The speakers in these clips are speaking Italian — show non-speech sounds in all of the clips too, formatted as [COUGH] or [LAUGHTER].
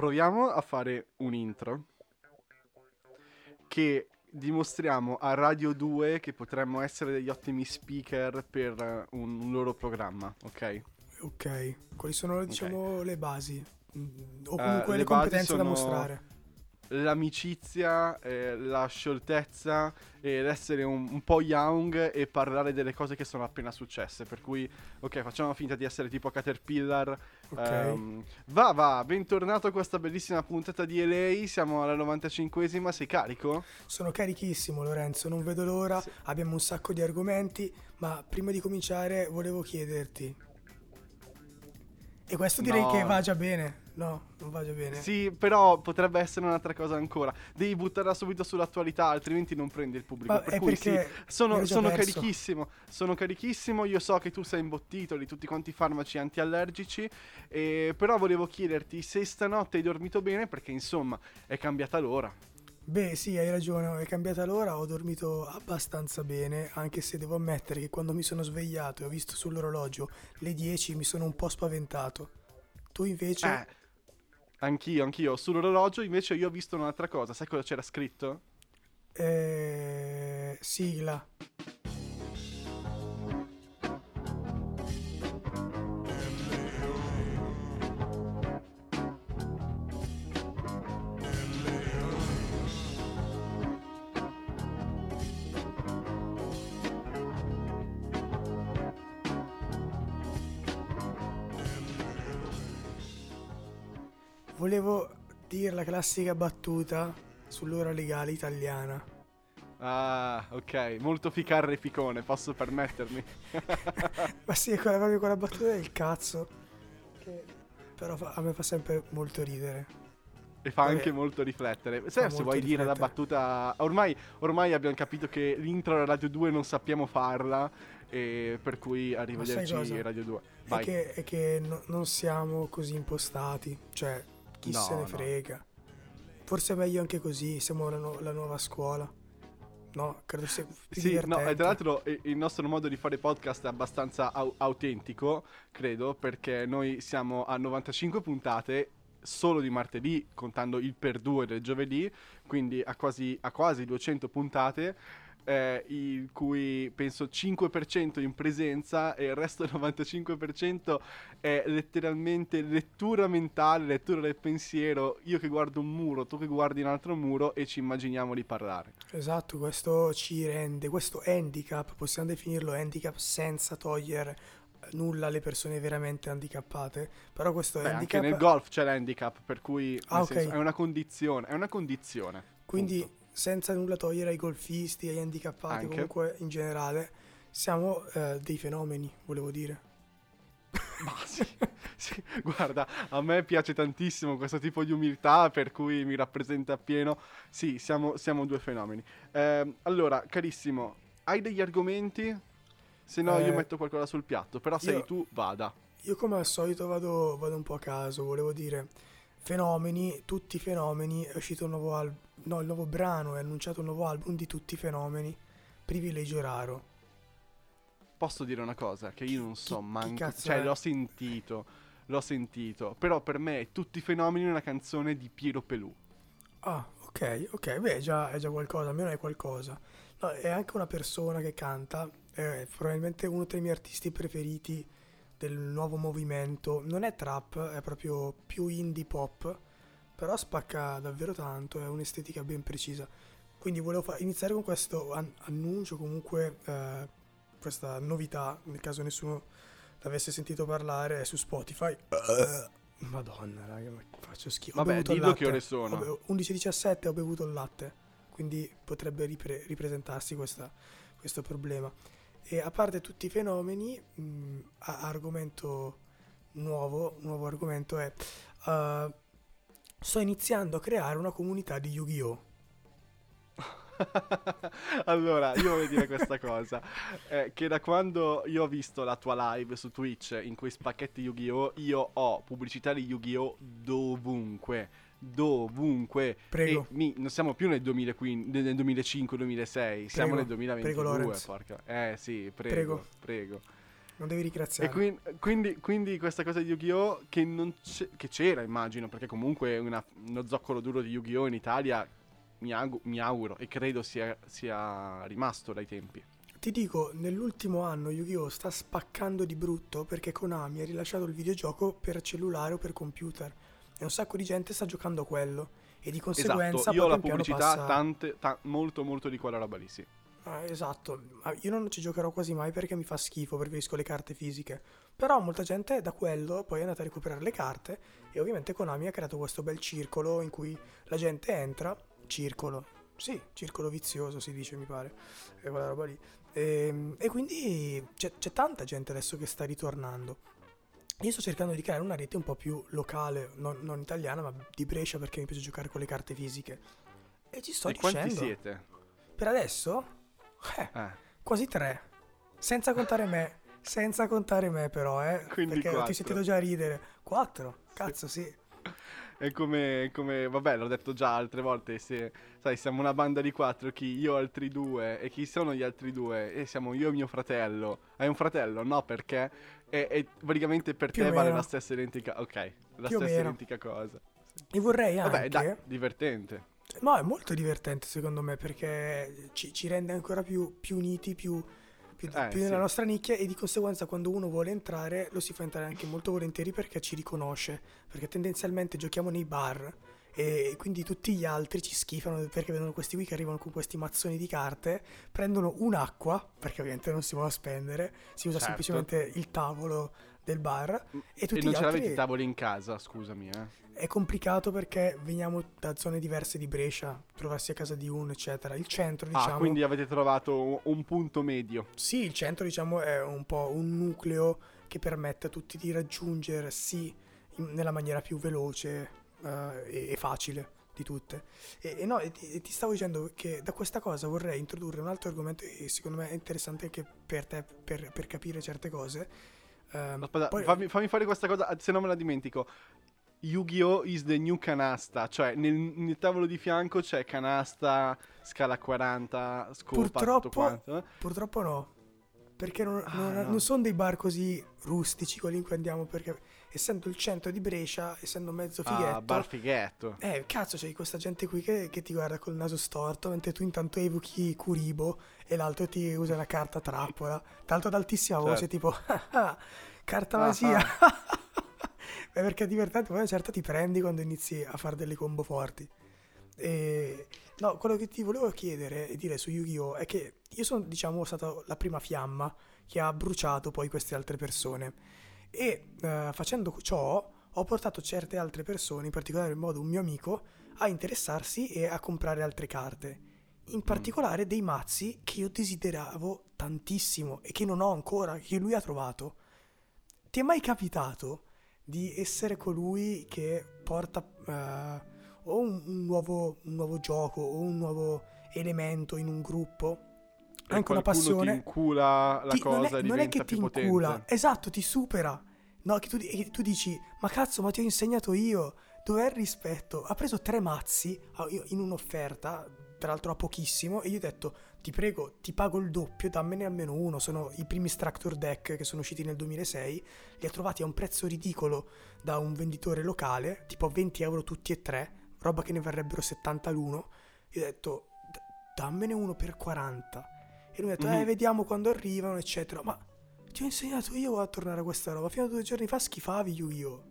proviamo a fare un intro che dimostriamo a Radio 2 che potremmo essere degli ottimi speaker per un, un loro programma, ok? Ok, quali sono diciamo Ok. le basi? Mm, O Eh, comunque le le basi competenze da mostrare? L'amicizia, eh, la scioltezza e l'essere un, un po' young e parlare delle cose che sono appena successe. Per cui, ok, facciamo finta di essere tipo Caterpillar. Ok. Ehm, va, va, bentornato a questa bellissima puntata di LA. Siamo alla 95esima. Sei carico? Sono carichissimo Lorenzo, non vedo l'ora, Sì. abbiamo un sacco di argomenti, ma prima di cominciare volevo chiederti. E questo direi No. che va già bene. No, non va già bene. Sì, però potrebbe essere un'altra cosa ancora. Devi buttarla subito sull'attualità, altrimenti non prendi il pubblico. Ma per cui sì, sono, sono carichissimo. Sono carichissimo. Io so che tu sei imbottito di tutti quanti i farmaci antiallergici. eh, però volevo chiederti se stanotte hai dormito bene, perché insomma è cambiata l'ora. Beh, sì, hai ragione, è cambiata l'ora, ho dormito abbastanza bene, anche se devo ammettere che quando mi sono svegliato e ho visto sull'orologio le 10 mi sono un po' spaventato. Tu invece? Eh, anch'io, anch'io. Sull'orologio invece io ho visto un'altra cosa. Sai cosa c'era scritto? Eh, sigla. Volevo dire la classica battuta sull'ora legale italiana. Ah, ok. Molto ficarre ficone, posso permettermi. [LAUGHS] Ma sì, è quella, proprio quella battuta del cazzo. Che però fa- a me fa sempre molto ridere. E fa Vabbè. anche molto riflettere. Se molto vuoi dire la battuta. Ormai, ormai abbiamo capito che l'intro alla Radio 2 non sappiamo farla. E per cui arrivederci? Radio 2. È Vai. che, è che no- non siamo così impostati. Cioè, chi No, se ne no. frega. Forse è meglio anche così. Siamo la, nu- la nuova scuola. No, credo sia più Sì, no, e tra l'altro il nostro modo di fare podcast è abbastanza au- autentico, credo, perché noi siamo a 95 puntate solo di martedì, contando il per due del giovedì, quindi a quasi, a quasi 200 puntate, eh, il cui penso 5% in presenza e il resto [LAUGHS] del 95% è letteralmente lettura mentale, lettura del pensiero, io che guardo un muro, tu che guardi un altro muro e ci immaginiamo di parlare. Esatto, questo ci rende, questo handicap, possiamo definirlo handicap senza togliere eh, nulla alle persone veramente handicappate. Però questo Beh, anche handicap... nel golf c'è l'handicap, per cui Ah, ok. senso, è una condizione, è una condizione. Quindi punto. Senza nulla togliere ai golfisti, agli handicappati, Anche. comunque in generale, siamo eh, dei fenomeni, volevo dire. Ma [LAUGHS] sì, sì, guarda, a me piace tantissimo questo tipo di umiltà, per cui mi rappresenta appieno. Sì, siamo, siamo due fenomeni. Ehm, allora, carissimo, hai degli argomenti? Se no, io Eh, metto qualcosa sul piatto, però sei io- tu, vada. Io come al solito vado, vado un po' a caso, volevo dire fenomeni, tutti i fenomeni, è uscito un nuovo album, no, il nuovo brano, è annunciato un nuovo album di tutti i fenomeni, privilegio raro. Posso dire una cosa? Che io non so chi manco. cazzo Cioè, è? l'ho sentito. L'ho sentito. Però per me, tutti i fenomeni è una canzone di Piero Pelù. Ah, ok, ok, beh, è già, è già qualcosa, almeno è qualcosa. No, è anche una persona che canta, è probabilmente uno tra i miei artisti preferiti del nuovo movimento. Non è trap, è proprio più indie pop, però spacca davvero tanto, è un'estetica ben precisa. Quindi volevo fa- iniziare con questo an- annuncio, comunque eh, questa novità, nel caso nessuno l'avesse sentito parlare, è su Spotify. Madonna, raga, ma faccio schifo. Vabbè, dillo che ore sono. Be- 11.17 ho bevuto il latte, quindi potrebbe ripre- ripresentarsi questa- questo problema. E a parte tutti i fenomeni, mh, a- argomento nuovo, nuovo argomento è, eh, sto iniziando a creare una comunità di Yu-Gi-Oh! [LAUGHS] allora, io voglio dire questa cosa. eh, che da quando io ho visto la tua live su Twitch in quei spacchetti Yu-Gi-Oh! Io ho pubblicità di Yu-Gi-Oh! dovunque. Dovunque. Prego. Mi- non siamo più nel, 2015 nel 2005-2006, siamo Prego, nel 2022. prego, Lorenz. porca. Eh sì, prego, Prego. prego. Non devi ringraziare. E quindi, quindi, quindi questa cosa di Yu-Gi-Oh! Che, che c'era, immagino, perché comunque una- uno zoccolo duro di Yu-Gi-Oh! in Italia mi, augu- mi auguro e credo sia, sia rimasto dai tempi. Ti dico, nell'ultimo anno Yu-Gi-Oh! sta spaccando di brutto perché Konami ha rilasciato il videogioco per cellulare o per computer e un sacco di gente sta giocando a quello e di conseguenza Esatto, io ho la pubblicità passa- tante, ta- molto molto di quella roba lì, sì. Ah, esatto, io non ci giocherò quasi mai perché mi fa schifo, preferisco le carte fisiche. Però molta gente da quello poi è andata a recuperare le carte e ovviamente Konami ha creato questo bel circolo in cui la gente entra, circolo, sì, circolo vizioso si dice mi pare, è quella roba lì. E, e quindi c'è, c'è tanta gente adesso che sta ritornando. Io sto cercando di creare una rete un po' più locale, non, non italiana, ma di Brescia perché mi piace giocare con le carte fisiche. E ci sto e quanti riuscendo. siete? Per adesso? Eh, Eh, Quasi tre. Senza contare me. Senza contare me, però, eh. Quindi perché ti ho quattro. sentito già ridere. Quattro? Cazzo, sì. è come, come- vabbè, l'ho detto già altre volte, se, sai, siamo una banda di quattro, chi? Io altri due, e chi sono gli altri due? E siamo io e mio fratello. Hai un fratello? No, perché? E, e praticamente per Più te vale la stessa identica, ok, la Più stessa identica cosa. E vorrei anche... Vabbè, dai, divertente. No, è molto divertente secondo me perché ci, ci rende ancora più, più uniti, più, più, Eh, più sì. nella nostra nicchia e di conseguenza quando uno vuole entrare lo si fa entrare anche molto volentieri perché ci riconosce, perché tendenzialmente giochiamo nei bar e quindi tutti gli altri ci schifano perché vedono questi qui che arrivano con questi mazzoni di carte, prendono un'acqua, perché ovviamente non si può spendere, si usa Certo. semplicemente il tavolo del bar e tutti e non gli ce l'avete i tavoli in casa, scusami, eh. è complicato perché veniamo da zone diverse di Brescia, trovarsi a casa di uno, eccetera. Il centro, diciamo, Ah, quindi avete trovato un, un punto medio. sì, il centro, diciamo, è un po' un nucleo che permette a tutti di raggiungersi in- nella maniera più veloce eh, e, e facile di tutte. E, e no, e ti, ti stavo dicendo che da questa cosa vorrei introdurre un altro argomento e secondo me è interessante anche per te, per, per capire certe cose. Ehm, Aspetta, poi- fammi, fammi fare questa cosa, se non me la dimentico. Yu-Gi-Oh! is the new canasta, cioè nel, nel tavolo di fianco c'è canasta, scala 40, scopa, tutto Purtroppo- quanto. eh. Purtroppo no. Perché non, Ah, non- no. non sono dei bar così rustici quelli in cui andiamo. Perché essendo il centro di Brescia, essendo mezzo fighetto. Ah, bar fighetto. Eh, cazzo, c'è questa gente qui che, che ti guarda col naso storto mentre tu intanto evochi Curibo e l'altro ti usa una carta trappola. Tra l'altro ad altissima voce, Certo. tipo, "Ah, carta Ah, magia. [LAUGHS] Beh, perché è divertente, poi certa ti prendi quando inizi a fare delle combo forti. E, no, quello che ti volevo chiedere e dire su Yu-Gi-Oh! è che io sono, diciamo, stato la prima fiamma che ha bruciato poi queste altre persone. E eh, facendo ciò ho portato certe altre persone, in particolare in modo un mio amico, a interessarsi e a comprare altre carte. In particolare dei mazzi che io desideravo tantissimo e che non ho ancora, che lui ha trovato. Ti è mai capitato di essere colui che porta eh, o un, un nuovo, un nuovo gioco o un nuovo elemento in un gruppo? Anche una passione ti incula la ti- cosa non, è, non è che ti più incula, potente. esatto, ti supera. No, che tu, che tu dici, ma cazzo, ma ti ho insegnato io. Dov'è il rispetto? Ha preso tre mazzi in un'offerta, tra l'altro a pochissimo, e io ho detto, ti prego, ti pago il doppio, dammene almeno uno. Sono i primi Structure Deck che sono usciti nel 2006. Li ha trovati a un prezzo ridicolo da un venditore locale, tipo 20 euro tutti e tre, roba che ne varrebbero 70 l'uno. Io ho detto, "D- dammene uno per 40. E lui ha detto, Mhm. eh, vediamo quando arrivano, eccetera. Ma ti ho insegnato io a tornare a questa roba. Fino a due giorni fa schifavi Yu-Gi-Oh!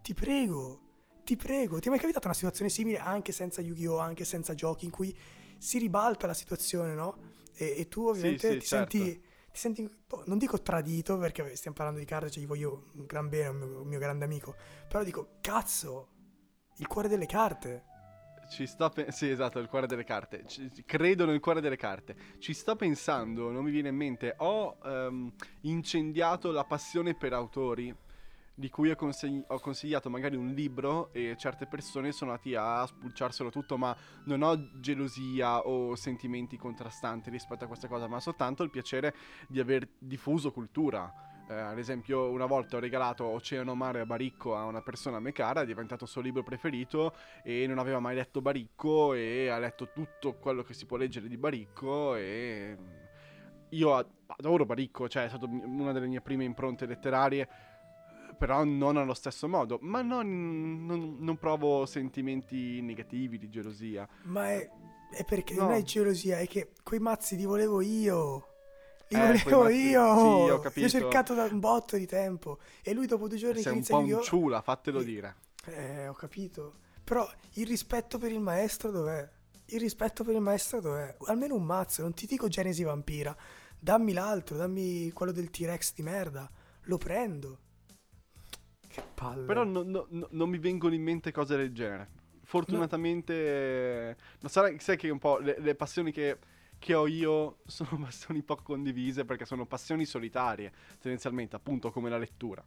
Ti prego, ti prego. Ti è mai capitata una situazione simile anche senza Yu-Gi-Oh! Anche senza giochi in cui si ribalta la situazione, no? E, e tu ovviamente sì, ti certo. senti... Ti senti, boh, non dico tradito perché stiamo parlando di carte, cioè gli voglio un gran bene, un mio, un mio grande amico, però dico, cazzo, il cuore delle carte. Ci sto pe- sì, esatto, il cuore delle carte. Ci- credo nel cuore delle carte. Ci sto pensando, non mi viene in mente. Ho ehm, incendiato la passione per autori. Di cui ho, consegn- ho consigliato magari un libro e certe persone sono andati a spulciarselo tutto, ma non ho gelosia o sentimenti contrastanti rispetto a questa cosa, ma soltanto il piacere di aver diffuso cultura. Eh, ad esempio, una volta ho regalato Oceano Mare a Baricco a una persona a me cara, è diventato il suo libro preferito e non aveva mai letto Baricco e ha letto tutto quello che si può leggere di Baricco e io a- adoro Baricco, cioè è stata una delle mie prime impronte letterarie, però non allo stesso modo. Ma non, non, non provo sentimenti negativi di gelosia. Ma è, è perché no. non è gelosia, è che quei mazzi li volevo io. Li Eh, volevo mazzi- io. sì, ho Li ho capito. cercato da un botto di tempo. E lui dopo due giorni che Sei un inizia po' il un ciula, fatelo Eh, dire. Eh, ho capito. Però il rispetto per il maestro dov'è? Il rispetto per il maestro dov'è? Almeno un mazzo, non ti dico Genesi Vampira. Dammi l'altro, dammi quello del T-Rex di merda. Lo prendo. Che palle. Però no- no- no- non mi vengono in mente cose del genere. Fortunatamente, non sarà, sai che un po' le, le passioni che, che ho io sono [LAUGHS] passioni poco condivise perché sono passioni solitarie, tendenzialmente, appunto come la lettura.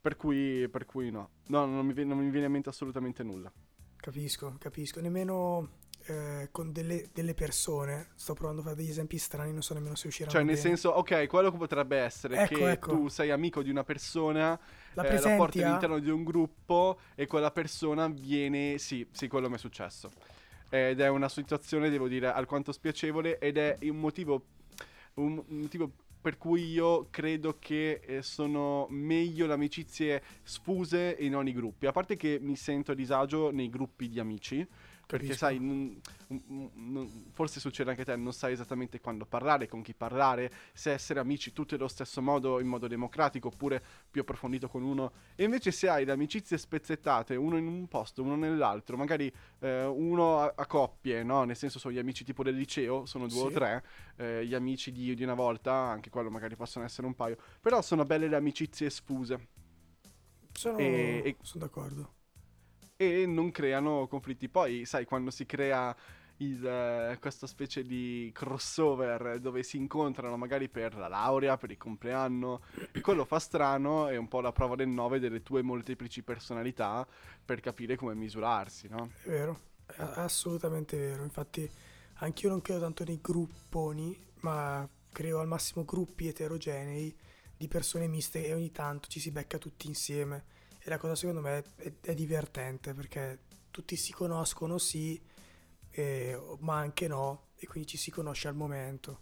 Per cui, per cui no, no, non mi, viene- non mi viene in mente assolutamente nulla. Capisco, capisco. Nemmeno eh, con delle, delle persone. Sto provando a fare degli esempi strani, non so nemmeno se usciranno Cioè, nel bene. senso, ok, quello che potrebbe essere Ecco, che ecco. tu sei amico di una persona, La eh, la porti a- all'interno di un gruppo e quella persona viene... Sì, sì, quello mi è successo. Ed è una situazione, devo dire, alquanto spiacevole ed è un motivo, un motivo per cui io credo che eh, sono meglio le amicizie sfuse e non i gruppi. A parte che mi sento a disagio nei gruppi di amici, perché Capisco. sai, non- non- forse succede anche a te, non sai esattamente quando parlare, con chi parlare, se essere amici tutti allo stesso modo, in modo democratico, oppure più approfondito con uno. E invece se hai le amicizie spezzettate, uno in un posto, uno nell'altro, magari eh, uno a, a coppie, no? Nel senso sono gli amici tipo del liceo, sono due o Sì. tre, eh, gli amici di, di una volta, anche quello magari possono essere un paio, però sono belle le amicizie sfuse Sono, e- sono d'accordo. E non creano conflitti. Poi, sai, quando si crea il, eh, questa specie di crossover dove si incontrano magari per la laurea, per il compleanno, [CLEARS THROAT] quello fa strano, è un po' la prova del 9 delle tue molteplici personalità per capire come misurarsi, no? È vero, è assolutamente vero. Infatti, anch'io non credo tanto nei grupponi, ma creo al massimo gruppi eterogenei di persone miste e ogni tanto ci si becca tutti insieme. E la cosa secondo me è, è divertente perché tutti si conoscono, sì, e- ma anche no, e quindi ci si conosce al momento.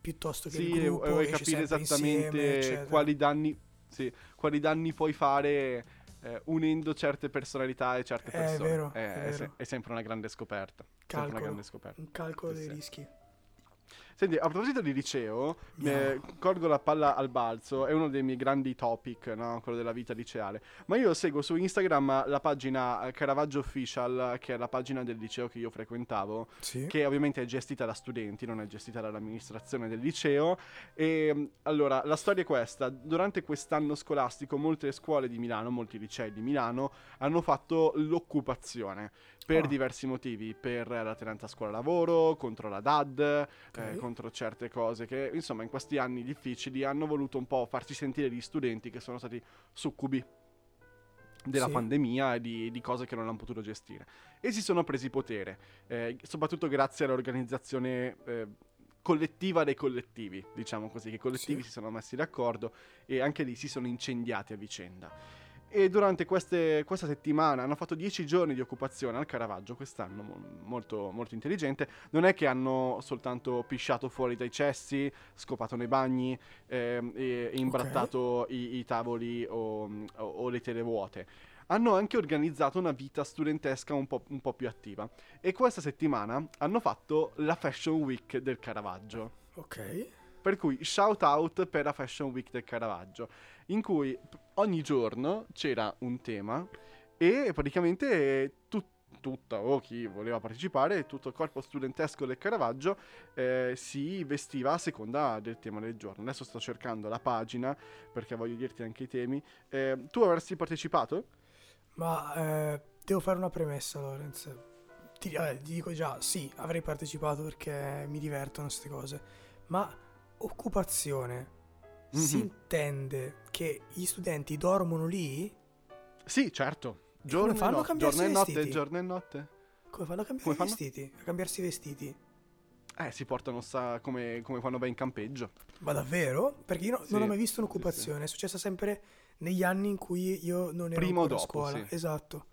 Piuttosto che Sì, il gruppo vuoi capire esattamente insieme, quali danni, sì, quali danni puoi fare eh, unendo certe personalità e certe È persone. vero, è, è è se- vero. è sempre una grande scoperta. Calcolo. una grande scoperta. Un calcolo Sì, dei sì. rischi. Senti, a proposito di liceo, Miau. eh, colgo la palla al balzo, è uno dei miei grandi topic, no? quello della vita liceale. Ma io seguo su Instagram la pagina Caravaggio Official, che è la pagina del liceo che io frequentavo, Sì. che ovviamente è gestita da studenti, non è gestita dall'amministrazione del liceo. E allora, la storia è questa: durante quest'anno scolastico, molte scuole di Milano, molti licei di Milano, hanno fatto l'occupazione. Per Ah. diversi motivi, per la tenenza a scuola lavoro, contro la DAD, eh, Ok. contro certe cose che, insomma, in questi anni difficili hanno voluto un po' farci sentire gli studenti che sono stati succubi della Sì. pandemia e di, di cose che non hanno potuto gestire. E si sono presi potere, eh, soprattutto grazie all'organizzazione eh, collettiva dei collettivi, diciamo così, che i collettivi Sì. si sono messi d'accordo e anche lì si sono incendiati a vicenda. E durante queste- questa settimana hanno fatto 10 giorni di occupazione al Caravaggio quest'anno, mo- molto, molto intelligente. Non è che hanno soltanto pisciato fuori dai cessi, scopato nei bagni ehm, e, e imbrattato i, i tavoli o, o- o le tele vuote. Hanno anche organizzato una vita studentesca un po', un po' più attiva. E questa settimana hanno fatto la Fashion Week del Caravaggio. Ok. Per cui shout out per la Fashion Week del Caravaggio, in cui ogni giorno c'era un tema e praticamente tut- tutta o chi voleva partecipare, tutto il corpo studentesco del Caravaggio eh, si vestiva a seconda del tema del giorno. Adesso sto cercando la pagina perché voglio dirti anche i temi. Eh, tu avresti partecipato? Ma eh, devo fare una premessa, Lorenz. Ti, vabbè, ti dico già, sì, avrei partecipato perché mi divertono queste cose. Ma occupazione si Mhm. intende che gli studenti dormono lì? Sì, certo. Giorno e, fanno cambiarsi giorno e notte, vestiti? giorno e notte. Come fanno a cambiare Come i vestiti? A cambiarsi i vestiti? Eh, si portano sa, come, come quando vai in campeggio. Ma davvero? Perché io no- Sì, non ho mai visto sì, un'occupazione, è successa sempre negli anni in cui io non ero Prima o ancora a dopo, scuola. sì. Esatto.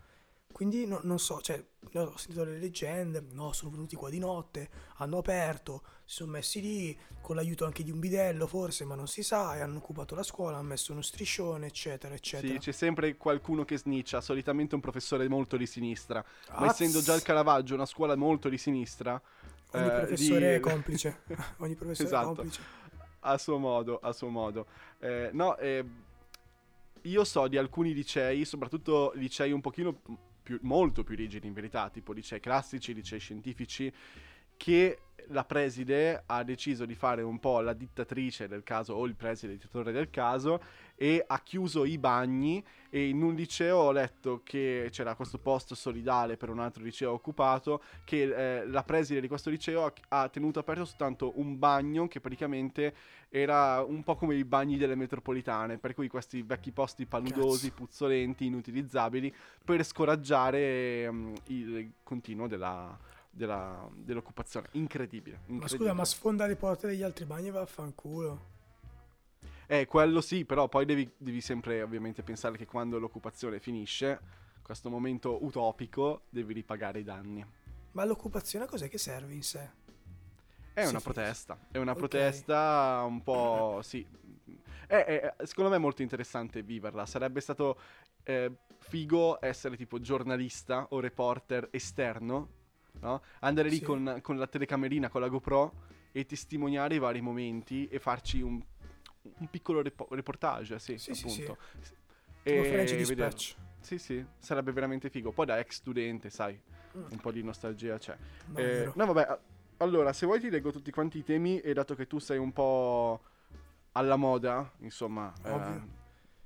Quindi no- non so, cioè, ho sentito le leggende, no, sono venuti qua di notte, hanno aperto, si sono messi lì, con l'aiuto anche di un bidello forse, ma non si sa, e hanno occupato la scuola, hanno messo uno striscione, eccetera, eccetera. Sì, c'è sempre qualcuno che sniccia, solitamente un professore molto di sinistra, ma Ah, essendo già il Caravaggio una scuola molto di sinistra, Ogni eh, professore di- è complice. [LAUGHS] Ogni professore Esatto. è complice. a suo modo, a suo modo. Eh, no, eh, io so di alcuni licei, soprattutto licei un pochino più, molto più rigidi in verità, tipo licei classici, licei scientifici, che la preside ha deciso di fare un po' la dittatrice del caso o il preside dittatore del caso e ha chiuso i bagni e in un liceo ho letto che c'era questo posto solidale per un altro liceo occupato che eh, la preside di questo liceo ha, ha tenuto aperto soltanto un bagno che praticamente era un po' come i bagni delle metropolitane, per cui questi vecchi posti paludosi, Cazzo. puzzolenti, inutilizzabili, per scoraggiare mm, il continuo della, della- dell'occupazione. Incredibile, Ma incredibile. scusa, ma sfonda le porte degli altri bagni e vaffanculo. Eh, quello sì, però poi devi, devi sempre ovviamente pensare che quando l'occupazione finisce, questo momento utopico, devi ripagare i danni. Ma l'occupazione cos'è che serve in sé? È una protesta, è una Ok. protesta un po', sì. È, è- secondo me è molto interessante viverla. Sarebbe stato eh, figo essere tipo giornalista o reporter esterno, no? Andare lì Sì. con, con la telecamerina, con la GoPro e testimoniare i vari momenti e farci un, un piccolo repo- reportage, sì, Sì, sì, sì. appunto. Tipo E. Dispatch. Sì, sì, sarebbe veramente figo. Poi da ex studente, sai, Mm. un po' di nostalgia c'è. No, Eh, no, vabbè. Allora, se vuoi ti leggo tutti quanti i temi e dato che tu sei un po' alla moda, insomma, eh, Ovvio.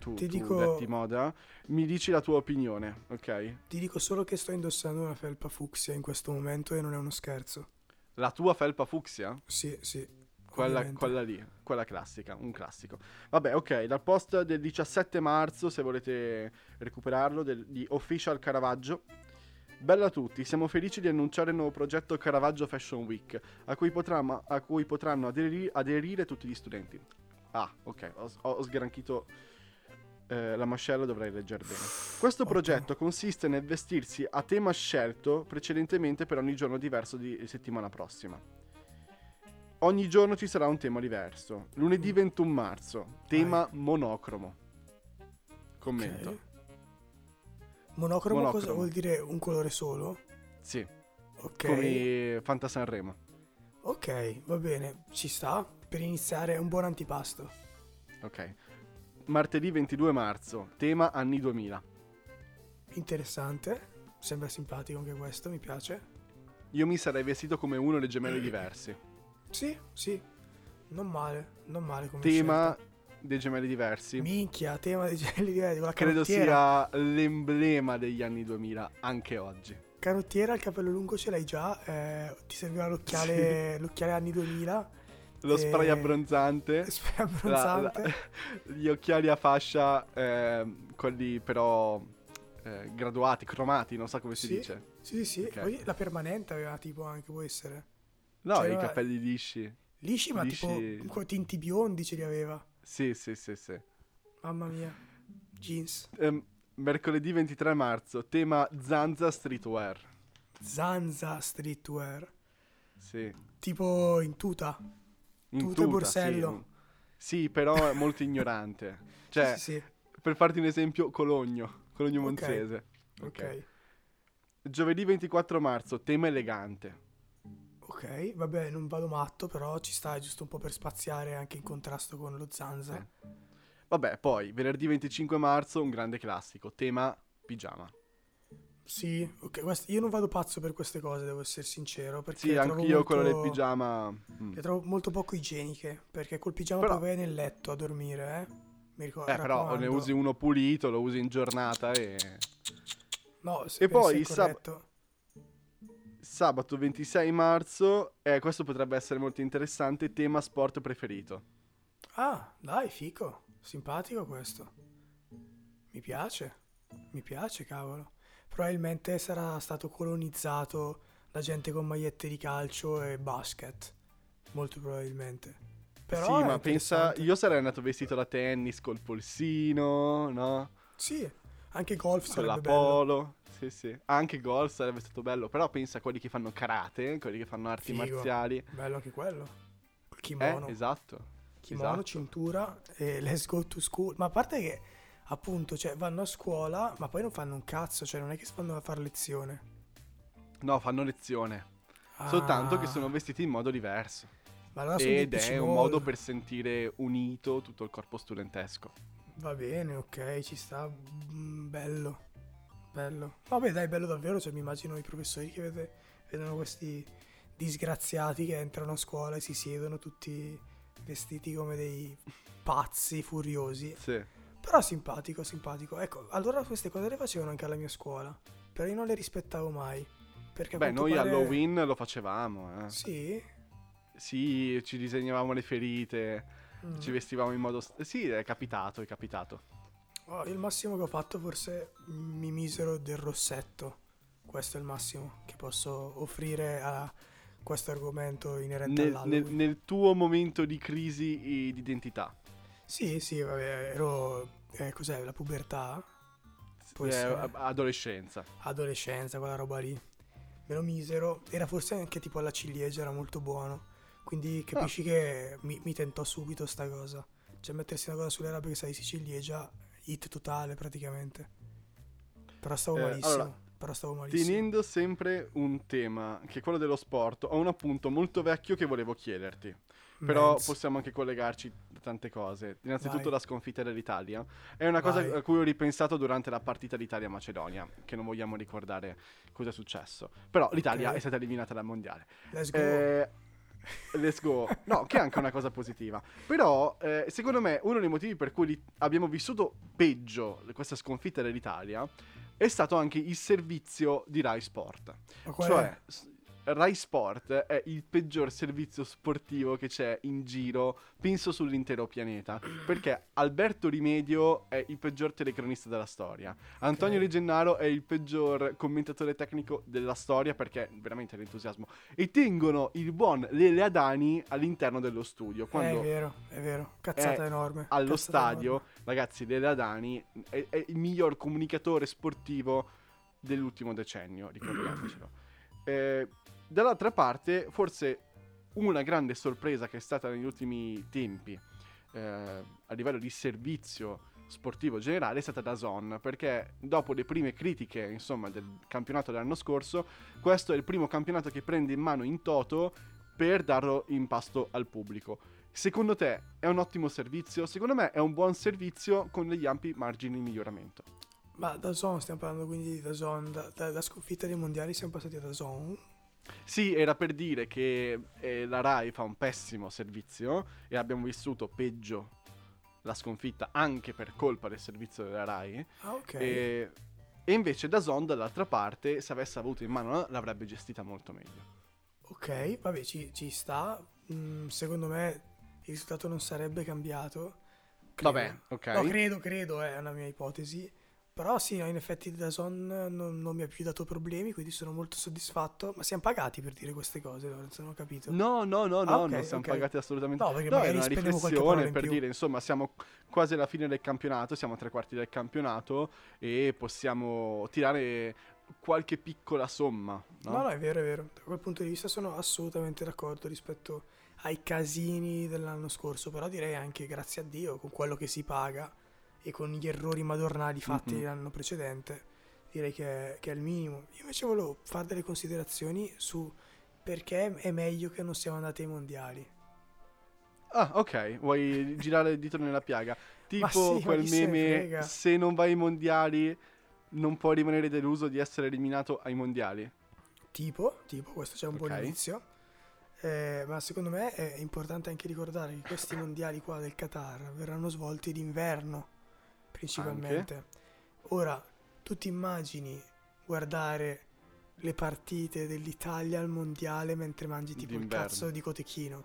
Tu, Ti tu dico- detti moda, mi dici la tua opinione, ok? Ti dico solo che sto indossando una felpa fucsia in questo momento e non è uno scherzo. La tua felpa fucsia? Sì, sì. Quella, quella lì, quella classica, un classico. Vabbè, ok, dal post del 17 marzo, se volete recuperarlo, del- di Official Caravaggio. Bella a tutti, siamo felici di annunciare il nuovo progetto Caravaggio Fashion Week, a cui, potranno- a cui potranno aderi- aderire tutti gli studenti. Ah, ok, ho, ho sgranchito eh, la mascella, dovrei leggere bene. Questo Ottimo. progetto consiste nel vestirsi a tema scelto precedentemente per ogni giorno diverso di settimana prossima. Ogni giorno ci sarà un tema diverso. Lunedì Mm. 21 marzo, tema monocromo. Commento. Ok. Monocromo, cosa Monocromo. vuol dire un colore solo? Sì, Ok. come Fanta Sanremo. Ok, va bene, ci sta. Per iniziare è un buon antipasto. Ok. Martedì 22 marzo, tema anni 2000. Interessante. Sembra simpatico anche questo, mi piace. Io mi sarei vestito come uno dei gemelli diversi. Sì, sì. Non male, non male come Tema scelta. dei gemelli diversi. Minchia, tema dei gemelli diversi, con la Credo sia l'emblema degli anni 2000, anche oggi. Canottiera, il capello lungo ce l'hai già, eh, ti serviva l'occhiale, l'occhiale anni 2000, Lo spray Eh, abbronzante. spray la- abbronzante. la- [LAUGHS] gli occhiali a fascia, ehm, quelli però eh, graduati, cromati, non so come si Sì. dice. Sì, sì, sì. Ok. Poi la permanente aveva tipo anche, può essere. No, Cioè, i capelli lisci. Lisci, ma Lisci. tipo con tinti biondi ce li aveva. Sì, sì, sì, sì. Mamma mia. Jeans. Ehm, mercoledì 23 marzo, tema Zanza Streetwear. Zanza streetwear. Sì. Tipo in tuta. Tuta tuta, borsello. Sì, Sì, però è molto [LAUGHS] ignorante. Cioè, sì, sì, per farti un esempio, Cologno. Cologno. Monzese. Ok. Giovedì 24 marzo, tema elegante. Ok, vabbè, non vado matto, però ci sta, giusto un po' per spaziare anche in contrasto con lo zanza. Sì. Vabbè, poi, venerdì 25 marzo, un grande classico, tema pigiama. Sì, ok, quest- io non vado pazzo per queste cose, devo essere sincero, perché Sì, le anch'io molto- quello del pigiama. mm. Le trovo molto poco igieniche, perché col pigiama Però- poi vai nel letto a dormire, eh? Mi ricordo. Eh, però ne usi uno pulito, lo usi in giornata e... No, se E poi il sab-. Sabato 26 marzo, eh, questo potrebbe essere molto interessante, tema sport preferito. Ah, dai, fico. Simpatico questo. Mi piace. Mi piace, cavolo. Probabilmente sarà stato colonizzato da gente con magliette di calcio e basket. Molto probabilmente. Però sì, ma pensa, io sarei andato vestito da tennis col polsino, no? Sì. Anche golf Con la sarebbe bello. polo. Sì, sì. Anche golf sarebbe stato bello. Però pensa a quelli che fanno karate, quelli che fanno arti Figo. marziali. Bello anche quello. Eh, kimono. esatto. Kimono, esatto. cintura e [LAUGHS] let's go to school. Ma a parte che, appunto, cioè, vanno a scuola, ma poi non fanno un cazzo, cioè, non è che vanno a fare lezione. No, fanno lezione. Soltanto che Ah, sono vestiti in modo diverso. ma allora Ed è un modo per sentire unito tutto il corpo studentesco. Va bene, ok, ci sta. Mm, bello. Bello. Vabbè, dai, bello davvero. Cioè, mi immagino i professori che vede- vedono questi disgraziati che entrano a scuola e si siedono tutti vestiti come dei pazzi furiosi. Sì. Però simpatico, simpatico. Ecco, allora queste cose le facevano anche alla mia scuola. Però io non le rispettavo mai. Perché Beh, noi pare- Halloween lo facevamo, eh. Sì. Sì, ci disegnavamo le ferite, Mm. ci vestivamo in modo... Sì, è capitato, è capitato. Oh, il massimo che ho fatto forse mi misero del rossetto. Questo è il massimo che posso offrire a questo argomento inerente Nel, nel- nel tuo momento di crisi eh, di identità. Sì, sì, vabbè, ero... eh, cos'è, la pubertà? Può Eh, adolescenza. Adolescenza, quella roba lì. Me lo misero. Era forse anche tipo alla ciliegia, era molto buono. Quindi capisci Ah. che mi, mi tentò subito sta cosa. Cioè mettersi una cosa sulle labbra che sa di ciliegia, hit totale praticamente. Però stavo Eh, malissimo. allora, però stavo malissimo. Tenendo sempre un tema, che è quello dello sport, ho un appunto molto vecchio che volevo chiederti. Però Menz. possiamo anche collegarci a tante cose. Innanzitutto Vai. la sconfitta dell'Italia. È una cosa Vai. a cui ho ripensato durante la partita d'Italia-Macedonia, che non vogliamo ricordare cosa è successo. Però l'Italia Ok. è stata eliminata dal mondiale. Let's go. Eh, let's go. [LAUGHS] No, che è anche una cosa positiva. Però, eh, secondo me, uno dei motivi per cui abbiamo vissuto peggio questa sconfitta dell'Italia è stato anche il servizio di Rai Sport. Cioè, è? Rai Sport è il peggior servizio sportivo che c'è in giro, penso sull'intero pianeta. Perché Alberto Rimedio è il peggior telecronista della storia. Antonio Ok. De Gennaro è il peggior commentatore tecnico della storia perché veramente l'entusiasmo. E tengono il buon Lele Adani all'interno dello studio. Quando è vero, è vero. Cazzata è enorme. allo cazzata stadio, enorme. ragazzi, Lele Adani è, è il miglior comunicatore sportivo dell'ultimo decennio, ricordiamocelo. Eh, dall'altra parte, forse una grande sorpresa che è stata negli ultimi tempi eh, a livello di servizio sportivo generale è stata da Zon perché dopo le prime critiche insomma del campionato dell'anno scorso questo è il primo campionato che prende in mano in toto per darlo in pasto al pubblico secondo te è un ottimo servizio? secondo me è un buon servizio con degli ampi margini di miglioramento Ma da Zone stiamo parlando quindi di da Zone. Da, sconfitta dei mondiali siamo passati a da Zone. Sì, era per dire che eh, la Rai fa un pessimo servizio e abbiamo vissuto peggio la sconfitta anche per colpa del servizio della Rai. Ah, ok. E, e invece da Zon dall'altra parte, se avesse avuto in mano, l'avrebbe gestita molto meglio. Ok, vabbè, ci, ci sta. Mm, secondo me il risultato non sarebbe cambiato. Credo. Vabbè, ok. No, credo, credo, è una mia ipotesi. Però sì, no, in effetti Dazon non, non mi ha più dato problemi, quindi sono molto soddisfatto. Ma siamo pagati per dire queste cose, Lorenzo, non ho capito. No, no, no, no, Ah, ok, non siamo ok. pagati assolutamente. No, perché No, è magari una qualche parola riflessione per dire, insomma, siamo quasi alla fine del campionato, siamo a tre quarti del campionato e possiamo tirare qualche piccola somma, no? No, no, è vero, è vero. Da quel punto di vista sono assolutamente d'accordo rispetto ai casini dell'anno scorso, però direi anche grazie a Dio con quello che si paga e con gli errori madornali fatti Mhm. l'anno precedente, direi che, che è il minimo. Io invece volevo fare delle considerazioni su perché è meglio che non siamo andati ai mondiali. Ah, ok, vuoi girare il dito nella piaga. [LAUGHS] Tipo sì, quel se meme, se non vai ai mondiali non puoi rimanere deluso di essere eliminato ai mondiali. Tipo, tipo, questo c'è un buon Ok. inizio. Eh, ma secondo me è importante anche ricordare che questi mondiali qua del Qatar verranno svolti d'inverno principalmente. Ora, tu ti immagini guardare le partite dell'Italia al mondiale mentre mangi tipo il D'inverno. cazzo di cotechino?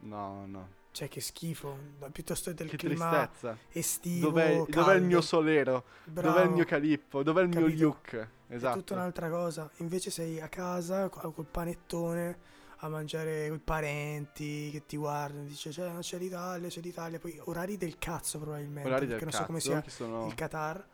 No, no. Cioè, che schifo. Piuttosto del Che clima tristezza. estivo. Dov'è, dov'è il mio solero? Dov'è il Bravo. mio calippo? Dov'è il mio Capito? look? È Esatto. tutta un'altra cosa. Invece sei a casa co- col panettone a mangiare con i parenti che ti guardano. Dice c'è, c'è l'Italia, c'è l'Italia. Poi orari del cazzo probabilmente. Orari perché non so come cazzo, sia sono... il Qatar.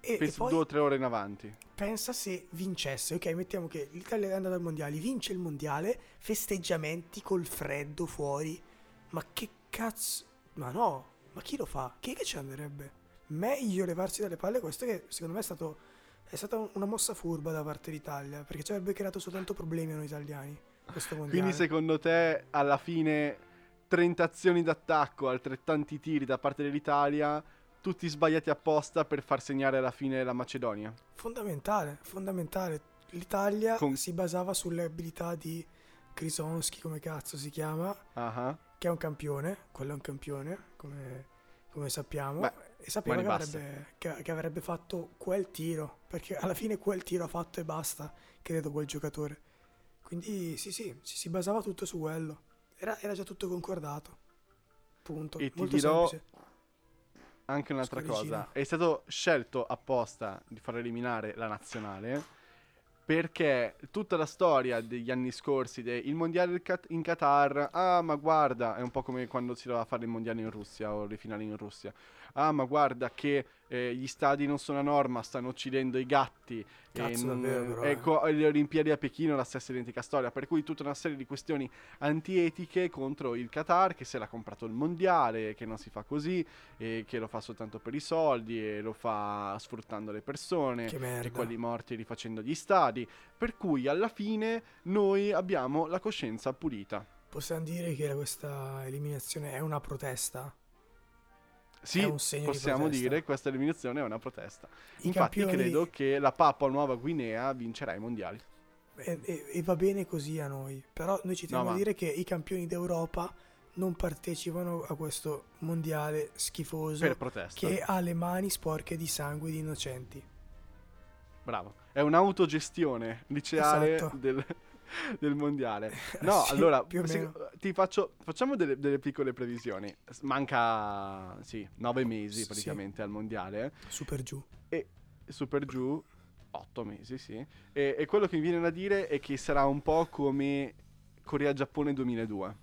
E, e Penso poi due o tre ore in avanti. pensa se vincesse, ok, mettiamo che l'Italia è andata al mondiale, vince il mondiale, festeggiamenti col freddo fuori. Ma che cazzo? Ma no, ma chi lo fa? Chi è che ci andrebbe? Meglio levarsi dalle palle questo che secondo me è stato è stata un- una mossa furba da parte d'Italia, perché ci avrebbe creato soltanto problemi a noi italiani. Quindi secondo te alla fine 30 azioni d'attacco, altrettanti tiri da parte dell'Italia, tutti sbagliati apposta per far segnare alla fine la Macedonia? Fondamentale, fondamentale. L'Italia Con- si basava sulle abilità di Krisonski, come cazzo si chiama, Ah, che è un campione, quello è un campione, come, come sappiamo, Beh, e sapeva che avrebbe, che- che avrebbe fatto quel tiro, perché alla fine quel tiro ha fatto e basta, credo, quel giocatore. Quindi sì, sì, si, si basava tutto su quello. Era, era già tutto concordato. Punto. E ti Molto dirò- semplice. Anche un'altra Squadricino. cosa, è stato scelto apposta di far eliminare la nazionale perché tutta la storia degli anni scorsi del mondiale in Qatar, ah ma guarda, è un po' come quando si doveva fare il mondiale in Russia o le finali in Russia, ah ma guarda che eh, gli stadi non sono a norma, stanno uccidendo i gatti, Cazzo, e, davvero, però, ecco, le Olimpiadi a Pechino la stessa identica storia, per cui tutta una serie di questioni antietiche contro il Qatar che se l'ha comprato il mondiale, che non si fa così, e che lo fa soltanto per i soldi e lo fa sfruttando le persone e quelli morti rifacendo gli stadi, per cui alla fine noi abbiamo la coscienza pulita. Possiamo dire che questa eliminazione è una protesta? Sì, di possiamo protesta. dire che questa eliminazione è una protesta. I Infatti campioni- credo che la Papua Nuova Guinea vincerà i mondiali. E, e- e va bene così a noi, però noi ci No, teniamo ma- a dire che i campioni d'Europa non partecipano a questo mondiale schifoso Per che ha le mani sporche di sangue di innocenti. Bravo. È un'autogestione liceale Esatto. del, [LAUGHS] del mondiale. [LAUGHS] No, Sì, allora, se- ti faccio, facciamo delle, delle piccole previsioni. Manca, sì, nove mesi Sì. praticamente al mondiale. Super giù. Su per giù, otto mesi, sì. E, e quello che mi viene da dire è che sarà un po' come Corea-Giappone 2002.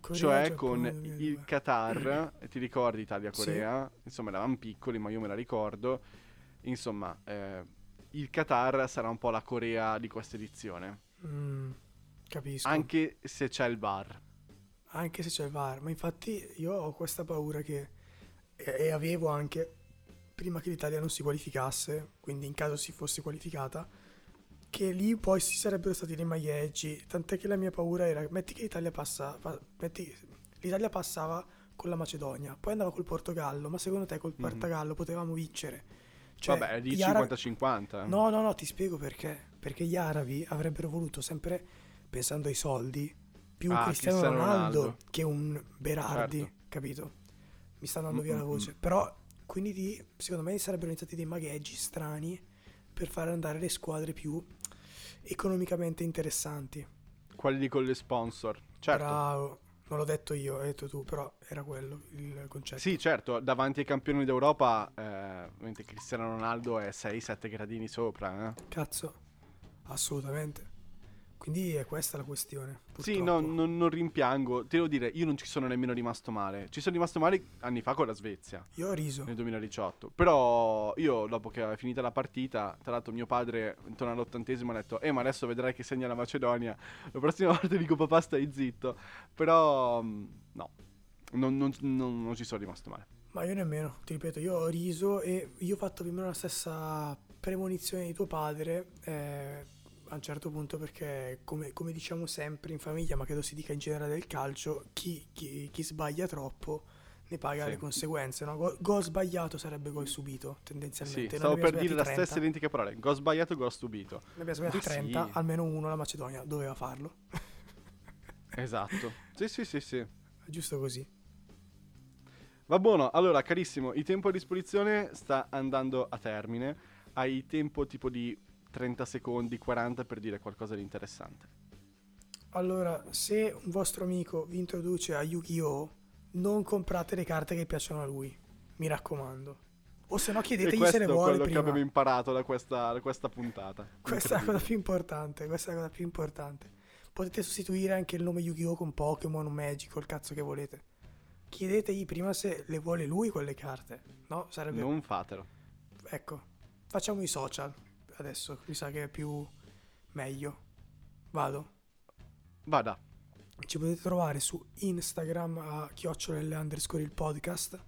Corea, cioè Giappone, con 2002. il Qatar, e ti ricordi Italia-Corea? Insomma, eravamo piccoli, ma io me la ricordo. Insomma, eh, il Qatar sarà un po' la Corea di questa edizione. Mm, capisco. Anche se c'è il bar. Anche se c'è il VAR, ma infatti io ho questa paura che e, e avevo anche prima che l'Italia non si qualificasse, quindi in caso si fosse qualificata, che lì poi ci sarebbero stati dei maglieggi, tant'è che la mia paura era metti che l'Italia passa pa- metti- l'Italia passava con la Macedonia, poi andava col Portogallo, ma secondo te col Mhm. Portogallo potevamo vincere? Cioè, Vabbè, ara- 50-50. No, no, no, ti spiego perché. Perché gli arabi avrebbero voluto sempre, pensando ai soldi, più un Ah, Cristiano, Cristiano Ronaldo, Ronaldo. che un Berardi, Certo. capito? Mi sta andando via la voce. Però, quindi lì, secondo me sarebbero iniziati dei magheggi strani per far andare le squadre più economicamente interessanti. Quelli con le sponsor. Certo. Bravo. Non l'ho detto io, hai detto tu, però era quello il concetto. Sì, certo, davanti ai campioni d'Europa, eh, ovviamente Cristiano Ronaldo è 6-7 gradini sopra. Eh. Cazzo, assolutamente. Quindi è questa la questione. Sì, no, purtroppo. non, non rimpiango. Ti devo dire, io non ci sono nemmeno rimasto male. Ci sono rimasto male anni fa con la Svezia. Io ho riso. nel 2018. Però io, dopo che aveva finita la partita, tra l'altro mio padre, intorno all'ottantesimo, ha detto, eh ma adesso vedrai che segna la Macedonia. La prossima [LAUGHS] volta dico, papà stai zitto. Però, mh, no, non, non- non- non ci sono rimasto male. Ma io nemmeno, ti ripeto, io ho riso e io ho fatto più o meno la stessa premonizione di tuo padre eh, a un certo punto perché come, come diciamo sempre in famiglia, ma credo si dica in generale del calcio, chi, chi- chi sbaglia troppo ne paga Sì. le conseguenze. No? Go- Gol sbagliato sarebbe gol subito, Sì, tendenzialmente. Noi stavo per dire la stessa 30. identica parola. Go sbagliato, go stupito. Ne abbiamo sbagliati Ma 30, sì. almeno uno la Macedonia doveva farlo. [LAUGHS] Esatto. sì, sì, sì, sì. Giusto così. Va buono, allora carissimo, il tempo a disposizione sta andando a termine. Hai tempo tipo di 30 secondi, 40 per dire qualcosa di interessante. Allora, se un vostro amico vi introduce a Yu-Gi-Oh! non comprate le carte che piacciono a lui, mi raccomando. O se no chiedetegli questo se ne è vuole quello che abbiamo imparato da questa, da questa puntata. Questa è la cosa più importante, questa è la cosa più importante. Potete sostituire anche il nome Yu-Gi-Oh! con Pokémon o Magic o il cazzo che volete. Chiedetegli prima se le vuole lui quelle carte. No, sarebbe... Non fatelo. ecco, facciamo i social adesso, mi sa che è più meglio. Vado. Vada. Ci potete trovare su Instagram a chiocciolelle underscore il podcast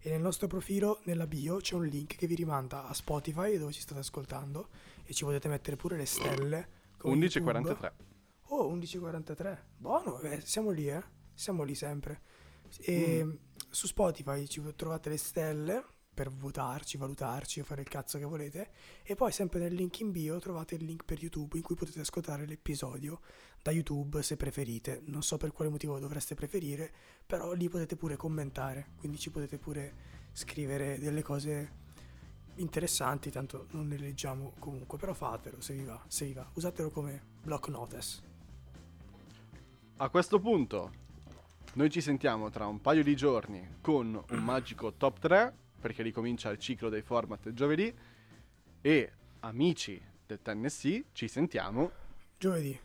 e nel nostro profilo, nella bio, c'è un link che vi rimanda a Spotify dove ci state ascoltando e ci potete mettere pure le stelle. come 11.43. YouTube. Oh, 11.43. Buono, eh, siamo lì, eh. Siamo lì sempre. E Mm. su Spotify ci trovate le stelle per votarci, valutarci o fare il cazzo che volete. E poi sempre nel link in bio trovate il link per YouTube in cui potete ascoltare l'episodio da YouTube se preferite. Non so per quale motivo dovreste preferire, però lì potete pure commentare, quindi ci potete pure scrivere delle cose interessanti, tanto non ne leggiamo comunque, però fatelo se vi va, se vi va. Usatelo come block notice. A questo punto, noi ci sentiamo tra un paio di giorni con un magico top 3, perché ricomincia il ciclo dei format giovedì. E amici del Tennessee, ci sentiamo Giovedì.